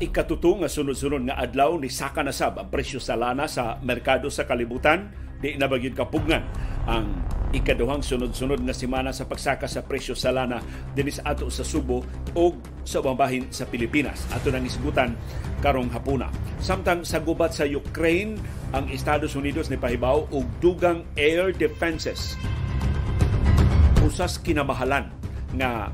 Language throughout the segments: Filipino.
Ikatuto nga sunod-sunod nga adlaw ni saka na sab ang presyo sa lana sa merkado sa kalibutan di na bagyod kapugnan ang ikaduhang sunod-sunod nga semana sa pagsaka sa presyo sa lana dinhi sa ato sa Subo o sa bahin sa Pilipinas. Ato nang isgutan karong hapuna. Samtang sa gubat sa Ukraine, ang Estados Unidos ni pahibaw og dugang air defenses. Usas kinamahalan nga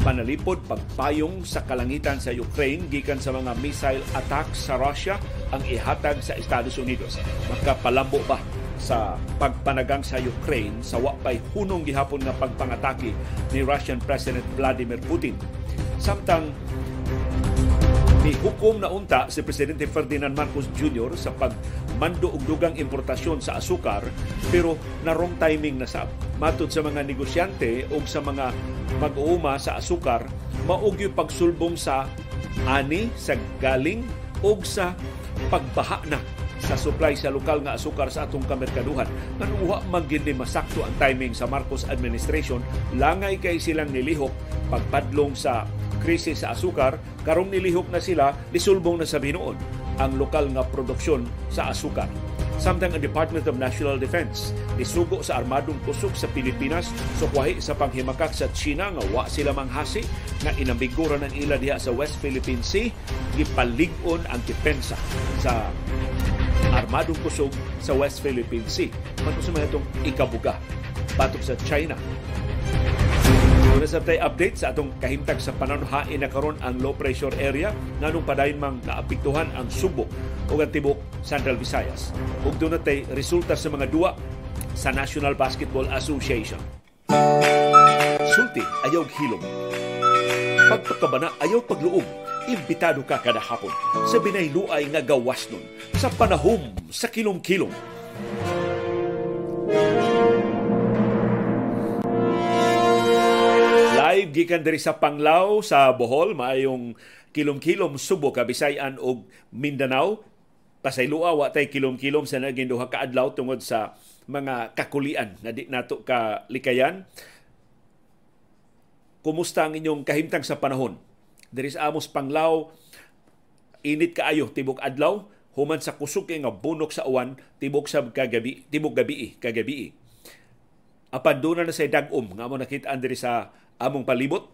panalipod pagpayong sa kalangitan sa Ukraine gikan sa mga missile attacks sa Russia ang ihatag sa Estados Unidos. Makapalambo ba sa pagpanagang sa Ukraine sa wapay hunong gihapon nga pagpangatake ni Russian President Vladimir Putin. Samtang ni hukom na unta si Presidente Ferdinand Marcos Jr. sa pagmando og dugang importasyon sa asukar pero na wrong timing na sab. Matod sa mga negosyante o sa mga mag-uuma sa asukar, maog yung pagsulbong sa ani sa galing o sa pagbaha na sa supply sa lokal nga asukar sa atong kamerkaduhan. Nanuha man gindi masakto ang timing sa Marcos administration, langay kay silang nilihok pagpadlong sa krisis sa asukar, karong nilihok na sila, lisulbong na sa binuon ang lokal nga produksyon sa asukar. Samtang ang Department of National Defense nisugo sa armadong kusog sa Pilipinas sukwahi sa panghimakak sa China nga wa sila manghasi nga inambiguran ang ila diha sa West Philippine Sea gipalig-on ang depensa sa armadong kusog sa West Philippine Sea. Mato sa mga itong ikabuga batok sa China. Muna sa tayo update sa atong kahimtag sa pananhain na karon ang low pressure area nganong padayon mang naapektuhan ang Subo o ang tibok Central Visayas. Ug natay resulta sa mga duwa sa National Basketball Association. Sulti ayaw hilom. Pagpagkabana ayaw pagluog. Imbitado ka kada hapon sa binayluay nga gawas nun sa panahom sa kilom-kilom. Live gikan diri sa Panglao sa Bohol maayong kilom-kilom Subo Kabisayan ug Mindanao pasaylua wa tay kilom-kilom sa naging duha ka adlaw tungod sa mga kakulian na di nato ka likayan. Kumusta ang inyong kahimtang sa panahon? Diri sa Amos Panglao, init kaayo tibok adlaw, human sa kusog nga bunok sa uwan tibok sa kagabi, tibok gabi kagabi. Apan doon na sa dagom nga mo nakita diri sa among palibot.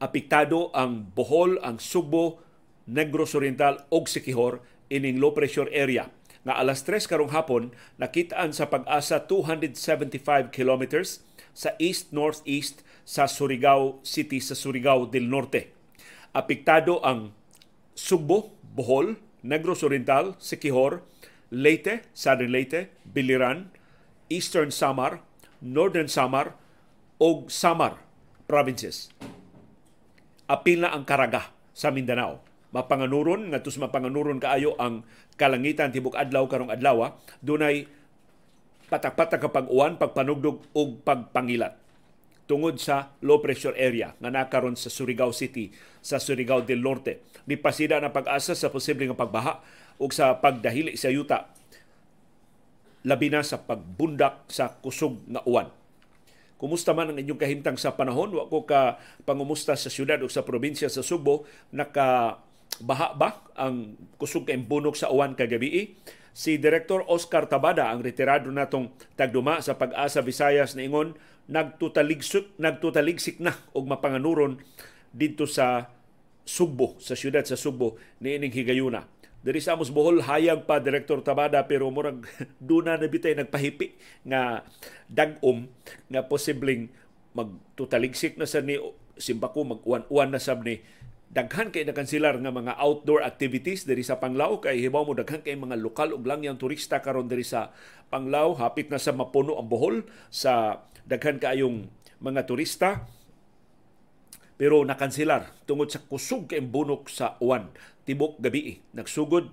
Apektado ang Bohol, ang Subo, Negros Oriental ug Sikihor ining low pressure area nga alas 3 karong hapon nakitaan sa pag-asa 275 kilometers sa east-northeast sa Surigao City sa Surigao del Norte. Apektado ang Subo, Bohol, Negros Oriental, Sikihor, Leyte, Southern Leyte, Biliran, Eastern Samar, Northern Samar ug Samar provinces. Apil na ang Karaga sa Mindanao. Mapanganuron, nga tus mapanganuron kaayo ang kalangitan tibok adlaw karong adlaw, dunay patak-patak kapag uwan, pagpanugdog ug pagpangilat tungod sa low pressure area nga nakaron sa Surigao City sa Surigao del Norte. Nipasida na pag-asa sa posibleng pagbaha ug sa pagdahili sa yuta labi na sa pagbundak sa kusog nga uwan. Kumusta man ang inyong kahimtang sa panahon? Wa ko ka pangumusta sa syudad o sa probinsya sa Subo. Naka baha ba ang kusog kay bunok sa uwan kagabi? Si Director Oscar Tabada, ang retirado natong tagduma sa pag-asa Visayas na ingon, nagtutaligsik, nagtutaligsik na og mapanganuron dito sa Subo, sa syudad sa Subo ni ining higayuna. Diri sa Amos Bohol, hayag pa Direktor Tabada pero murag duna na bitay nagpahipi nga dagom nga posibleng magtutaligsik na sa ni simbako mag-uwan-uwan na sab ni daghan kay nakansilar nga mga outdoor activities diri sa Panglao. Kay hibaw mo daghan kay mga lokal ug langyang turista karon diri sa Panglao. Hapit na sa mapuno ang Bohol sa daghan kaayong mga turista pero nakansilar tungod sa kusog kay bunok sa uwan. Tibok gabi. Nagsugod.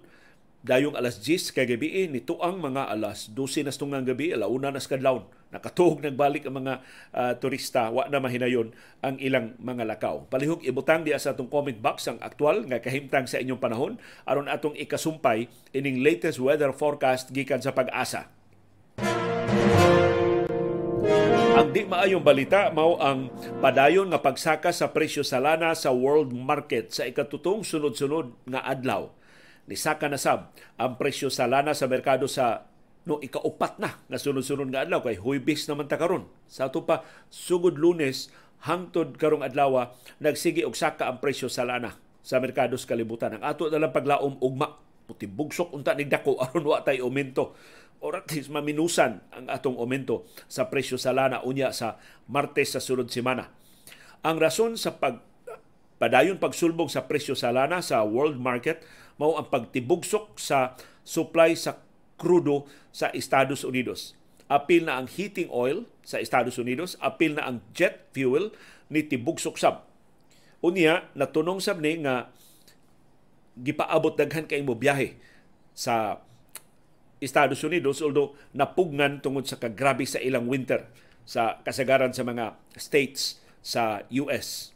Dayong alas 10 kay gabi nito ang mga alas 12 na tungang gabi alauna na kadlawon nakatuog nagbalik ang mga uh, turista. Wa na mahinayon ang ilang mga lakaw. Palihog ibutang di sa atong comment box ang aktual nga kahimtang sa inyong panahon aron atong ikasumpay ining latest weather forecast gikan sa pag-asa ang di maayong balita mao ang padayon nga pagsaka sa presyo sa lana sa world market sa ikatutong sunod-sunod nga adlaw. Nisaka na sab ang presyo sa lana sa merkado sa no ikaupat na nga sunod-sunod nga adlaw kay huybis naman ta karon. Sa ato pa sugod lunes hangtod karong adlaw nagsige og saka ang presyo sa lana sa merkado sa kalibutan. Ang ato na lang paglaom ugma bugsok unta nigdako aron wa tay aumento or at least maminusan ang atong aumento sa presyo sa lana unya sa Martes sa sunod semana. Ang rason sa pag padayon pagsulbong sa presyo sa lana sa world market mao ang pagtibugsok sa supply sa krudo sa Estados Unidos. Apil na ang heating oil sa Estados Unidos, apil na ang jet fuel ni tibugsok sab. Unya natunong sab ni nga gipaabot daghan kay mo biyahe sa Estados Unidos although napugnan tungod sa kagrabe sa ilang winter sa kasagaran sa mga states sa US.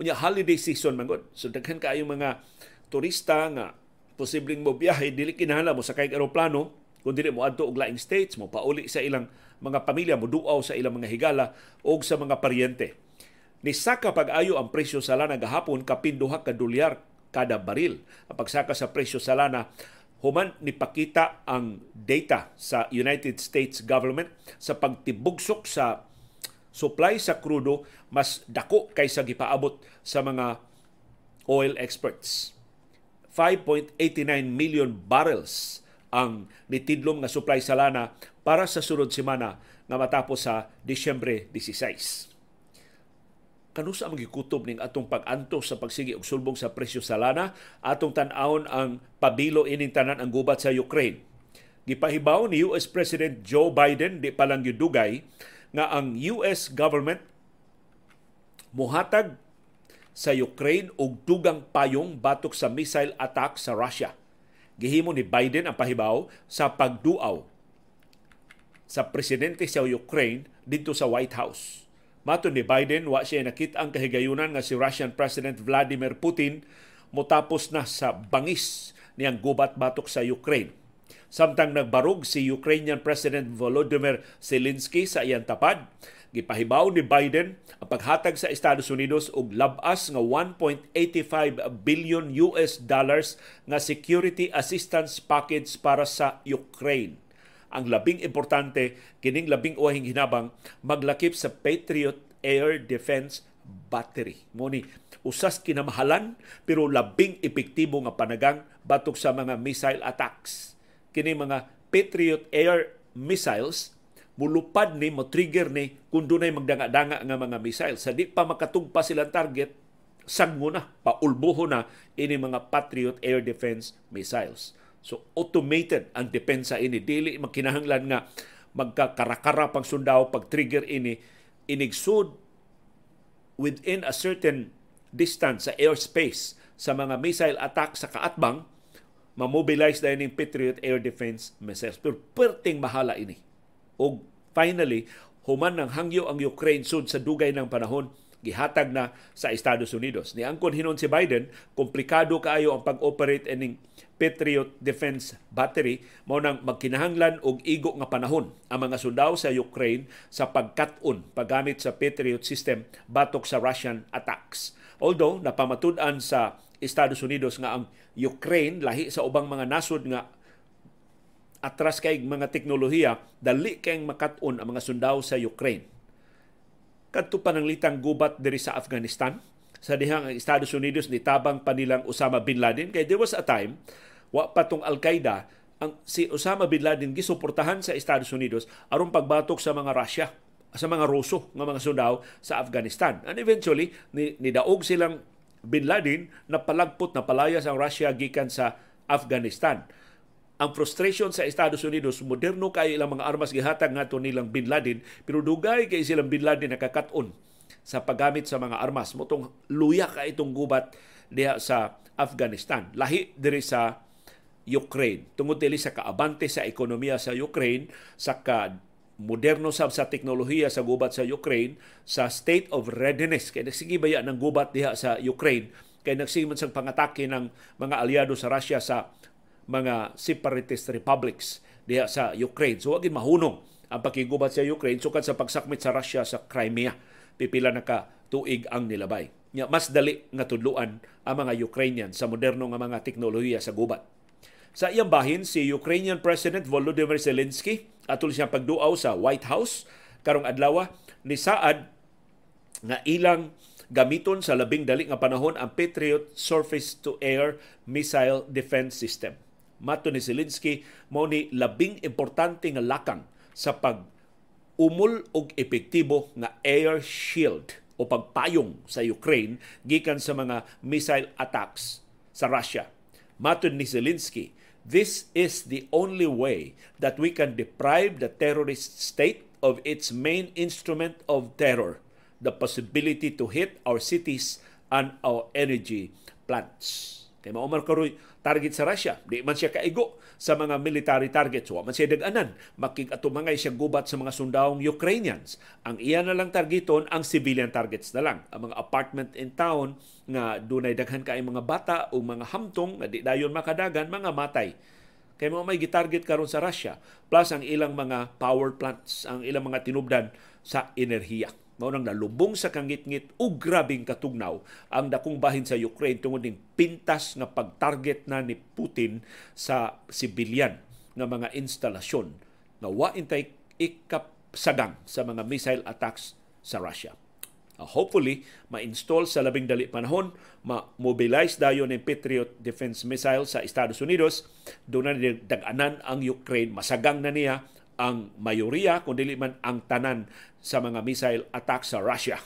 Unya holiday season man gud. So daghan kaayo mga turista nga posibleng mo biyahe dili kinahanglan mo sakay eroplano kun dili mo adto og laing states mo pauli sa ilang mga pamilya mo duaw sa ilang mga higala o sa mga paryente. Ni saka pag-ayo ang presyo sa lana gahapon kapin duha ka dolyar kada baril. Ang pagsaka sa presyo sa lana human nipakita ang data sa United States government sa pagtibugsok sa supply sa krudo mas dako kaysa gipaabot sa mga oil experts. 5.89 million barrels ang nitidlom nga supply sa lana para sa sunod semana nga matapos sa Disyembre 16 kanusa ang gikutob ning atong pag-antos sa pagsigi og sulbong sa presyo sa lana. Atong tan-awon ang pabilo ining tanan ang gubat sa Ukraine. Gipahibaw ni US President Joe Biden di pa lang yudugay nga ang US government muhatag sa Ukraine og dugang payong batok sa missile attack sa Russia. Gihimo ni Biden ang pahibaw sa pagduaw sa presidente sa Ukraine dito sa White House Mato ni Biden, wa siya nakita ang kahigayunan nga si Russian President Vladimir Putin motapos na sa bangis niyang gubat batok sa Ukraine. Samtang nagbarog si Ukrainian President Volodymyr Zelensky sa iyang tapad, gipahibaw ni Biden ang paghatag sa Estados Unidos og labas nga 1.85 billion US dollars nga security assistance package para sa Ukraine ang labing importante kining labing uwahing hinabang maglakip sa Patriot Air Defense Battery. Mo ni usas kinamahalan pero labing epektibo nga panagang batok sa mga missile attacks. Kini mga Patriot Air missiles mulupad ni mo trigger ni kung dunay magdanga-danga nga mga missiles sa di pa makatugpa silang target sagmo na paulbuho na ini mga Patriot Air Defense missiles So automated ang depensa ini dili makinahanglan nga magkakarakara pang sundao pag trigger ini inigsud within a certain distance sa airspace sa mga missile attack sa kaatbang mamobilize na ining Patriot Air Defense missiles. Pero perting mahala ini. O finally, human ng hangyo ang Ukraine sud sa dugay ng panahon gihatag na sa Estados Unidos. Ni angkon hinon si Biden, komplikado kaayo ang pag-operate ining Patriot Defense Battery mao nang magkinahanglan og igo nga panahon ang mga sundao sa Ukraine sa pagkat-on paggamit sa Patriot system batok sa Russian attacks. Although napamatud-an sa Estados Unidos nga ang Ukraine lahi sa ubang mga nasod nga atras kay mga teknolohiya dali kay makat-on ang mga sundao sa Ukraine kadto pananglitang gubat diri sa Afghanistan. Sa dihang ang Estados Unidos nitabang pa nilang Osama bin Laden. Kay there was a time wa pa tong Al-Qaeda ang si Osama bin Laden gisuportahan sa Estados Unidos aron pagbatok sa mga Russia sa mga Ruso nga mga sundao sa Afghanistan. And eventually ni, nidaog silang bin Laden na palagpot na palayas ang Russia gikan sa Afghanistan ang frustration sa Estados Unidos, moderno kay ilang mga armas gihatag ngadto nilang Bin Laden, pero dugay kay silang Bin Laden nakakaton sa paggamit sa mga armas. Motong luya ka itong gubat diha sa Afghanistan. Lahi diri sa Ukraine. Tungod dili sa kaabante sa ekonomiya sa Ukraine, sa ka moderno sab sa teknolohiya sa gubat sa Ukraine, sa state of readiness kay nagsige baya ng gubat diha sa Ukraine kay nagsimon sa pangatake ng mga aliado sa Russia sa mga separatist republics diha sa Ukraine. So wagin mahunong ang pakigubat sa Ukraine sukad sa pagsakmit sa Russia sa Crimea. Pipila na ka tuig ang nilabay. Nya mas dali nga tudluan ang mga Ukrainian sa moderno nga mga teknolohiya sa gubat. Sa iyang bahin, si Ukrainian President Volodymyr Zelensky atol siya pagduaw sa White House karong adlaw ni saad nga ilang gamiton sa labing dali nga panahon ang Patriot Surface-to-Air Missile Defense System. Mato ni Zelensky, mao ni labing importante nga lakang sa pag umul og epektibo nga air shield o pagpayong sa Ukraine gikan sa mga missile attacks sa Russia. Maton ni Zelensky, this is the only way that we can deprive the terrorist state of its main instrument of terror, the possibility to hit our cities and our energy plants. Kay Maumar Karoy, target sa Russia. Di man siya kaigo sa mga military targets. Wa man siya daganan. Makikatumangay siya gubat sa mga sundawong Ukrainians. Ang iya na lang targeton, ang civilian targets na lang. Ang mga apartment in town nga dunay daghan kay mga bata o mga hamtong nga di dayon makadagan, mga matay. Kay mo may gitarget karon sa Russia plus ang ilang mga power plants, ang ilang mga tinubdan sa enerhiya mao nang nalubong sa kangit-ngit ug grabing katugnaw ang dakong bahin sa Ukraine tungod ning pintas nga pagtarget na ni Putin sa sibilyan nga mga instalasyon na wa intay ikapsagang sa mga missile attacks sa Russia. Uh, hopefully, ma-install sa labing dali panahon, ma-mobilize dayon ng Patriot Defense Missile sa Estados Unidos, doon na daganan ang Ukraine, masagang na niya ang mayoriya, kung dili man ang tanan sa mga missile attack sa Russia.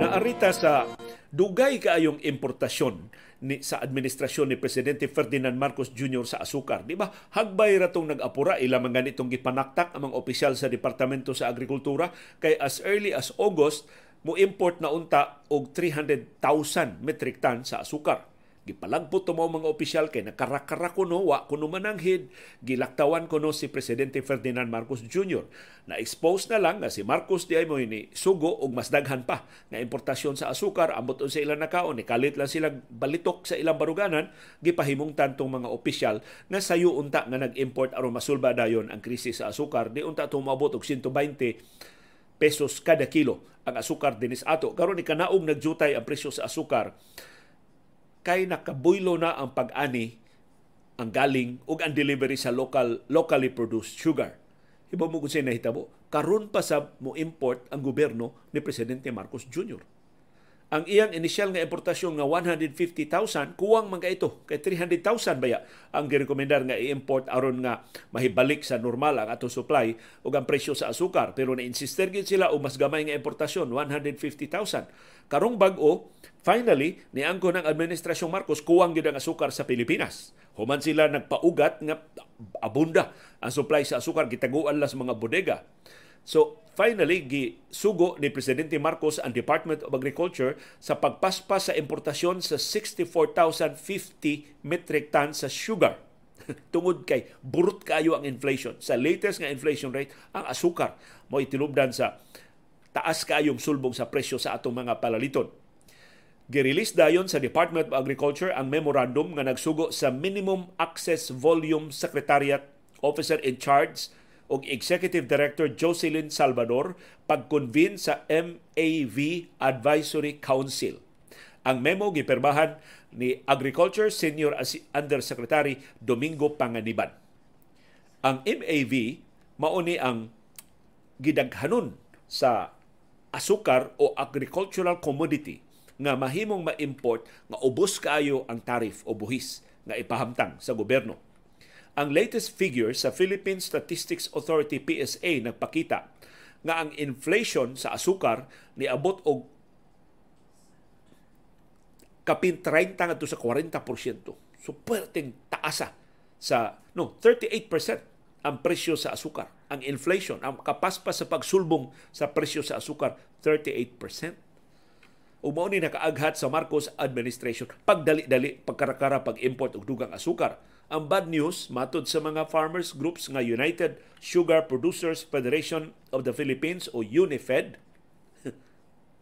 Naarita sa dugay kaayong importasyon ni sa administrasyon ni Presidente Ferdinand Marcos Jr. sa asukar. Di ba? Hagbay ratong nag-apura ila man ganitong gipanaktak ang mga opisyal sa Departamento sa Agrikultura kay as early as August mo import na unta og 300,000 metric ton sa asukar Gipalagpot mo mga opisyal kay nakarakara kuno wa kuno mananghid. Gilaktawan kuno si presidente Ferdinand Marcos Jr. na expose na lang nga si Marcos di ay mo ini sugo og mas daghan pa nga importasyon sa asukar. Ambot sa ilang nakaon ni kalit lang sila balitok sa ilang baruganan. Gipahimong tantong mga opisyal nga sayo unta nga nag-import aron masulba dayon ang krisis sa asukar. Di unta tumabot og 120 pesos kada kilo ang asukar dinis ato. Karon ni kanaog nagjutay ang presyo sa asukar kay nakabuylo na ang pag-ani ang galing ug ang delivery sa local locally produced sugar. Iba mo kung nahitabo, karon pa sa mo import ang gobyerno ni Presidente Marcos Jr. Ang iyang initial nga importasyon nga 150,000 kuwang man ito kay 300,000 baya ang girekomendar nga i-import aron nga mahibalik sa normal ang ato supply ug ang presyo sa asukar. Pero na-insister gid sila og mas gamay nga importasyon 150,000 karong bag-o finally niangko ng administrasyon Marcos kuwang gid ang asukar sa Pilipinas. Human sila nagpaugat nga abunda ang supply sa asukar gitaguan la sa mga bodega So, finally, gisugo ni Presidente Marcos ang Department of Agriculture sa pagpaspas sa importasyon sa 64,050 metric tons sa sugar. Tungod kay burot kayo ang inflation. Sa latest nga inflation rate, ang asukar mo itilubdan sa taas kayong sulbong sa presyo sa atong mga palaliton. Girelease dayon sa Department of Agriculture ang memorandum nga nagsugo sa Minimum Access Volume Secretariat Officer in Charge og Executive Director Jocelyn Salvador pag-convene sa MAV Advisory Council. Ang memo gipirmahan ni Agriculture Senior Undersecretary Domingo Panganiban. Ang MAV mauni ang gidaghanon sa asukar o agricultural commodity nga mahimong ma-import nga ubos kaayo ang tarif o buhis nga ipahamtang sa gobyerno ang latest figure sa Philippine Statistics Authority PSA nagpakita nga ang inflation sa asukar ni abot og kapin 30 ngadto sa 40%. So perting taasa sa no 38% ang presyo sa asukar. Ang inflation, ang kapaspas sa pagsulbong sa presyo sa asukar 38%. Umaw ni nakaaghat sa Marcos administration pagdali-dali pagkarakara pag-import og dugang asukar ang bad news, matod sa mga farmers groups nga United Sugar Producers Federation of the Philippines o UNIFED,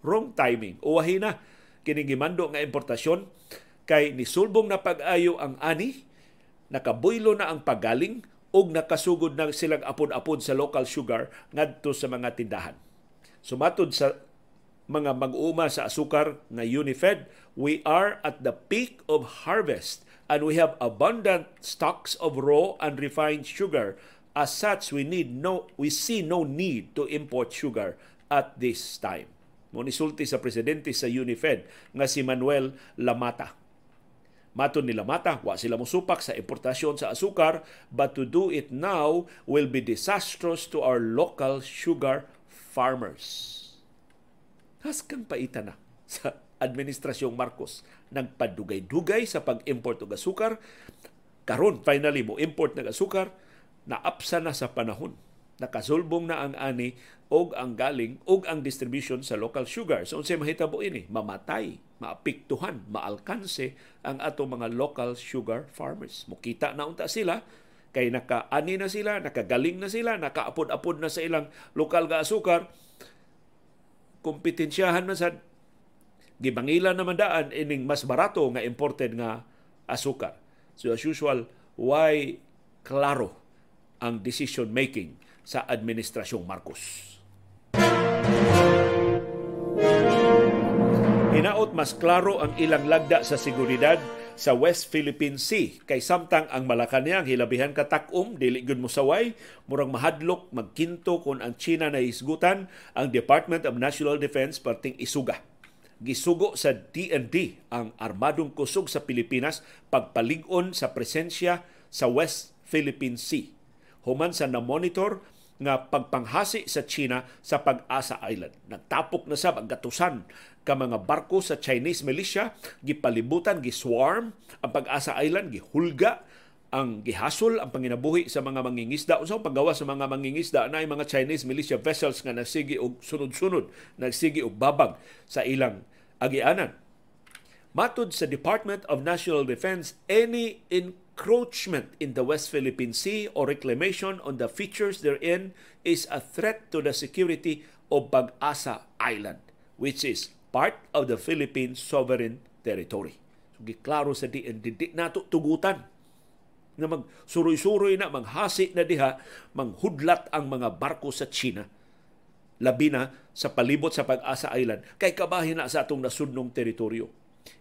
wrong timing. Uwahi na kinigimando nga importasyon kay nisulbong na pag-ayo ang ani nakabuylo na ang pagaling ug nakasugod na silang apod-apod sa local sugar ngadto sa mga tindahan. Sumatod sa mga mag-uuma sa asukar nga Unifed, we are at the peak of harvest and we have abundant stocks of raw and refined sugar. As such, we need no we see no need to import sugar at this time. Mo sa presidente sa Unifed nga si Manuel Lamata. Maton ni Lamata, wa sila musupak sa importasyon sa asukar, but to do it now will be disastrous to our local sugar farmers. Haskang paita na sa Administrasyong Marcos nagpadugay-dugay sa pag-import og asukar. Karon finally mo import ng asukar, naapsa na sa panahon nakasulbong na ang ani og ang galing og ang distribution sa local sugar. So unsay mahitabo ini? Mamatay, maapiktuhan, maalkanse ang ato mga local sugar farmers. Mukita na unta sila kay nakaani na sila, nakagaling na sila, nakaapod-apod na sa ilang lokal nga asukar. Kompetensyahan na sa gibangilan naman daan ining mas barato nga imported nga asukar. So as usual, why klaro ang decision making sa Administrasyong Marcos. Hinaot mas klaro ang ilang lagda sa seguridad sa West Philippine Sea kay samtang ang Malacanang hilabihan ka takom dili gud mosaway murang mahadlok magkinto kon ang China na isgutan ang Department of National Defense perting isuga gisugo sa DND ang armadong kusog sa Pilipinas pagpalig-on sa presensya sa West Philippine Sea. Human sa na-monitor nga pagpanghasi sa China sa Pag-asa Island. Nagtapok na sab ang gatusan ka mga barko sa Chinese militia, gipalibutan, giswarm ang Pag-asa Island, gihulga ang gihasol ang panginabuhi sa mga mangingisda unsa paggawa sa mga mangingisda na mga Chinese militia vessels nga nagsigi og sunod-sunod nagsigi og babag sa ilang agianan matud sa Department of National Defense any encroachment in the West Philippine Sea or reclamation on the features therein is a threat to the security of Pag-asa Island, which is part of the Philippine sovereign territory. So, giklaro sa di, di nato tugutan nga magsuroy-suroy na, manghasi na diha, manghudlat ang mga barko sa China. Labi na sa palibot sa Pag-asa Island, kay kabahin na sa atong nasudnong teritoryo.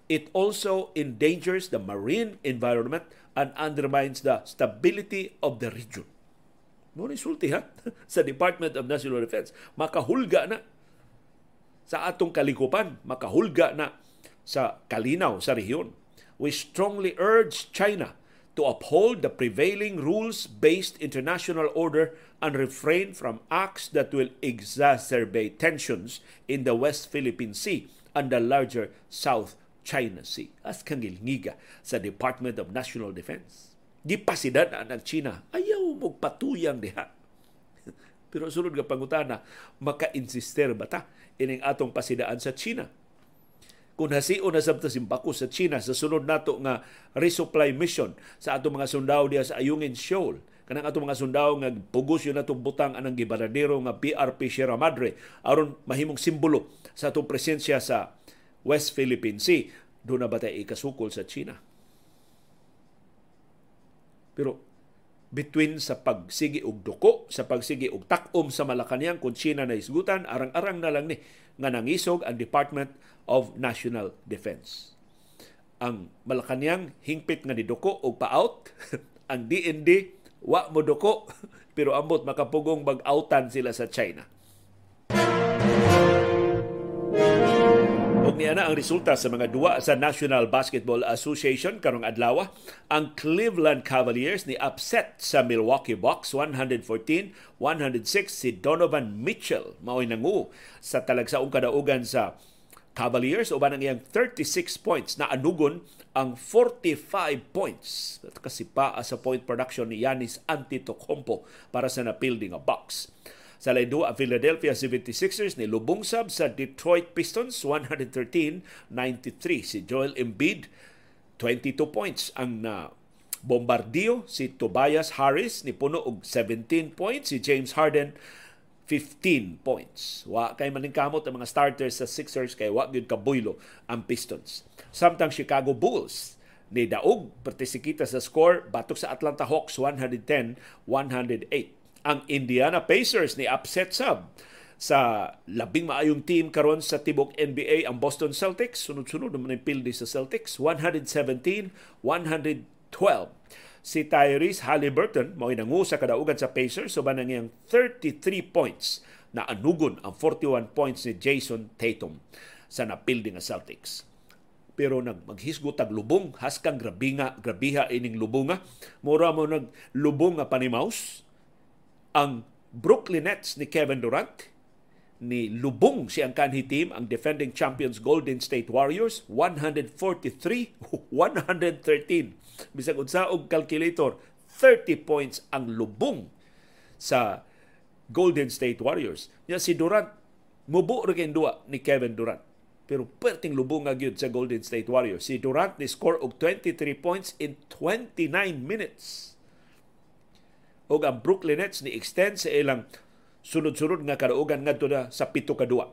It also endangers the marine environment and undermines the stability of the region. Mo ni sulti ha sa Department of National Defense makahulga na sa atong kalikupan, makahulga na sa kalinaw sa rehiyon. We strongly urge China to uphold the prevailing rules-based international order and refrain from acts that will exacerbate tensions in the West Philippine Sea and the larger South China Sea. As kang ilngiga sa Department of National Defense. Gipasidad na ng China. Ayaw mo patuyang diha. Pero sunod nga pangutana, maka-insister ba ta ining atong pasidaan sa China? Kung hasiyo na sabta simbako sa China sa sunod nato nga resupply mission sa atong mga sundao diha sa Ayungin Shoal, kanang atong mga sundao nga pugos yun natong butang anang gibaradero nga PRP Sierra Madre aron mahimong simbolo sa atong presensya sa West Philippine Sea. Doon na ba tayo ikasukol sa China? Pero between sa pagsigi og duko, sa pagsigi og takom sa Malacañang kung China na isgutan, arang-arang na lang ni nga nangisog ang Department of National Defense. Ang Malacañang hingpit nga ni duko og pa-out, ang DND wa mo duko pero ambot makapugong bag-outan sila sa China. Niya na ang resulta sa mga duwa sa National Basketball Association karong adlaw. Ang Cleveland Cavaliers ni upset sa Milwaukee Bucks 114-106 si Donovan Mitchell mao'y nangu sa talagsaong kadaugan sa Cavaliers uban ang iyang 36 points na anugon ang 45 points kasi pa sa point production ni Yanis Antetokounmpo para sa napilding nga Bucks. Sa laydo ang Philadelphia 76ers ni lubong sab sa Detroit Pistons 113-93 si Joel Embiid 22 points ang na bombardiyo si Tobias Harris ni puno og 17 points si James Harden 15 points. Wa kay maningkamot ang mga starters sa Sixers kay wa gyud kabuylo ang Pistons. Samtang Chicago Bulls ni Daog partisikita sa score batok sa Atlanta Hawks 110-108. Ang Indiana Pacers ni upset sub. Sa labing maayong team karon sa tibok NBA ang Boston Celtics sunod-sunod naman ang pildi sa Celtics 117-112 si Tyrese Halliburton mao nangu sa kadaugan sa Pacers so banang iyang 33 points. Na anugon ang 41 points ni Jason Tatum sa napildi nga Celtics. Pero nag maghisgot tag lubong haskang grabinga grabiha ining lubonga mura mo nag lubong nga panimaus ang Brooklyn Nets ni Kevin Durant ni lubong siyang kanhi team ang defending champions Golden State Warriors 143 113 bisag unsa og calculator 30 points ang lubong sa Golden State Warriors nya si Durant mubo ra duwa ni Kevin Durant pero perting lubong nga gyud sa Golden State Warriors. Si Durant ni score og 23 points in 29 minutes. Og ang Brooklyn Nets ni extend sa ilang sunod-sunod nga kadaugan ngadto na sa pito ka duwa.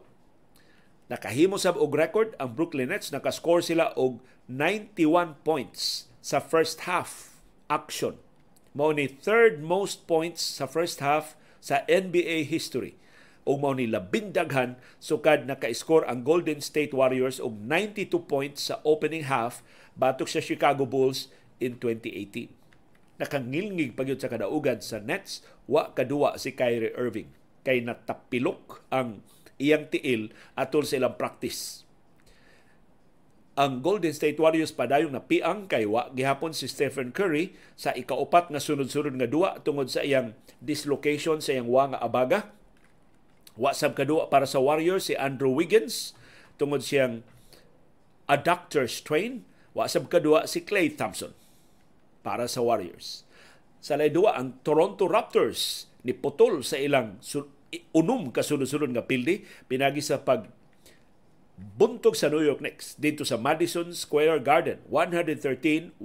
Nakahimo sab og record ang Brooklyn Nets nakascore sila og 91 points sa first half action. Mao ni third most points sa first half sa NBA history o mao ni labing daghan sukad naka-score ang Golden State Warriors og 92 points sa opening half batok sa Chicago Bulls in 2018. Nakangilngig pagyud sa kadaugan sa Nets wa kaduwa si Kyrie Irving kay natapilok ang iyang tiil atol sa ilang practice. Ang Golden State Warriors padayong napiang kay wa gihapon si Stephen Curry sa ikaupat nga sunod-sunod nga duwa tungod sa iyang dislocation sa iyang wa nga abaga Wasab kadua para sa Warriors si Andrew Wiggins tungod siyang adductor strain. Wasab kadua si Clay Thompson para sa Warriors. Sa laydua ang Toronto Raptors ni putol sa ilang unom kasunod-sunod nga pildi pinagi sa pag buntog sa New York Knicks dito sa Madison Square Garden 113-106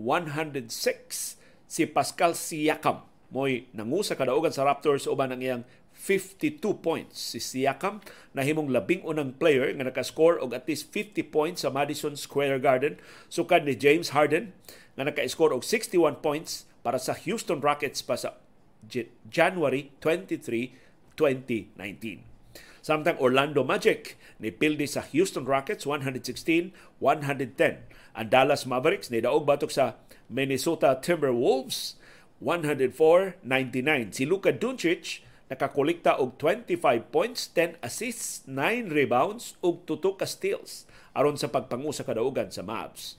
si Pascal Siakam mo'y nangusa kadaugan sa Raptors uban ang iyang 52 points. Si Siakam na himong labing unang player nga nakascore og at least 50 points sa Madison Square Garden. Sukad ni James Harden nga naka-score og 61 points para sa Houston Rockets pa sa January 23, 2019. Samtang Orlando Magic ni pildi sa Houston Rockets 116-110. Ang Dallas Mavericks ni daog batok sa Minnesota Timberwolves 104-99. Si Luka Doncic nakakolekta og 25 points, 10 assists, 9 rebounds ug 2 ka steals aron sa pagpangu sa kadaugan sa Mavs.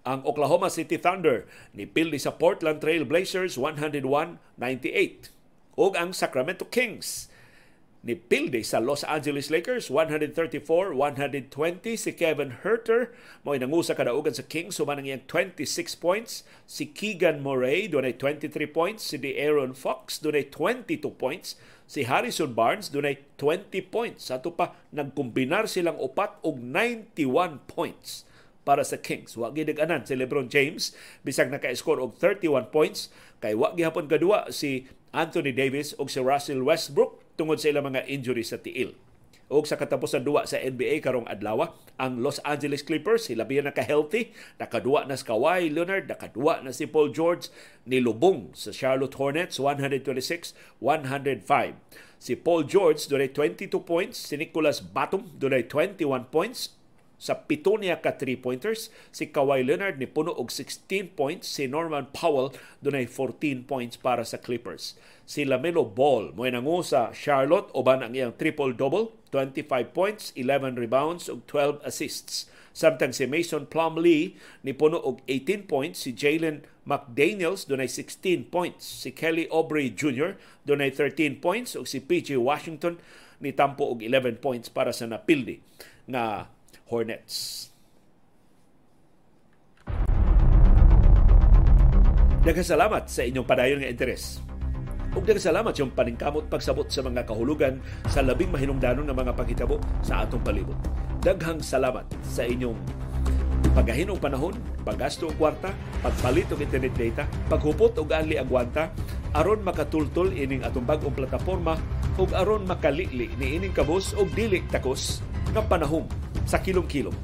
Ang Oklahoma City Thunder ni pildi sa Portland Trail Blazers 101-98 ug ang Sacramento Kings ni pildi sa Los Angeles Lakers 134-120 si Kevin Herter mo nangusa kadaugan sa Kings suman ang 26 points. Si Keegan Murray dunay 23 points. Si De'Aaron Fox dunay 22 points. Si Harrison Barnes dunay 20 points. Ato pa nagkombinar silang upat og 91 points para sa Kings. Wa gidag-anan si LeBron James bisag naka-score og 31 points kay wa gihapon kadua si Anthony Davis ug si Russell Westbrook tungod sa ilang mga injury sa tiil. O sa katapusan duwa sa NBA karong adlaw, ang Los Angeles Clippers sila biya naka-healthy, nakaduwa na si Kawhi Leonard, nakaduwa na si Paul George, nilubong sa Charlotte Hornets 126-105. Si Paul George dunay 22 points, si Nicholas Batum dunay 21 points, sa pito niya ka 3-pointers. Si Kawhi Leonard ni puno og 16 points. Si Norman Powell dunay 14 points para sa Clippers. Si Lamelo Ball mo nangu sa Charlotte uban ang iyang triple-double, 25 points, 11 rebounds ug 12 assists. Samtang si Mason Plumlee ni puno og 18 points, si Jalen McDaniels dunay 16 points, si Kelly Aubrey Jr. dunay 13 points ug si PJ Washington ni tampo og 11 points para sa napildi nga Hornets. Nagkasalamat sa inyong padayon nga interes. Ug salamat yung paningkamot pagsabot sa mga kahulugan sa labing mahinungdanon nga mga paghitabo sa atong palibot. Daghang salamat sa inyong pagahinong panahon, paggasto og kwarta, pagpalit og internet data, paghupot og anli agwanta aron makatultol ining atong bag-ong plataporma ug aron makalili ni ining kabus og dili takos nga panahon sa kilom-kilom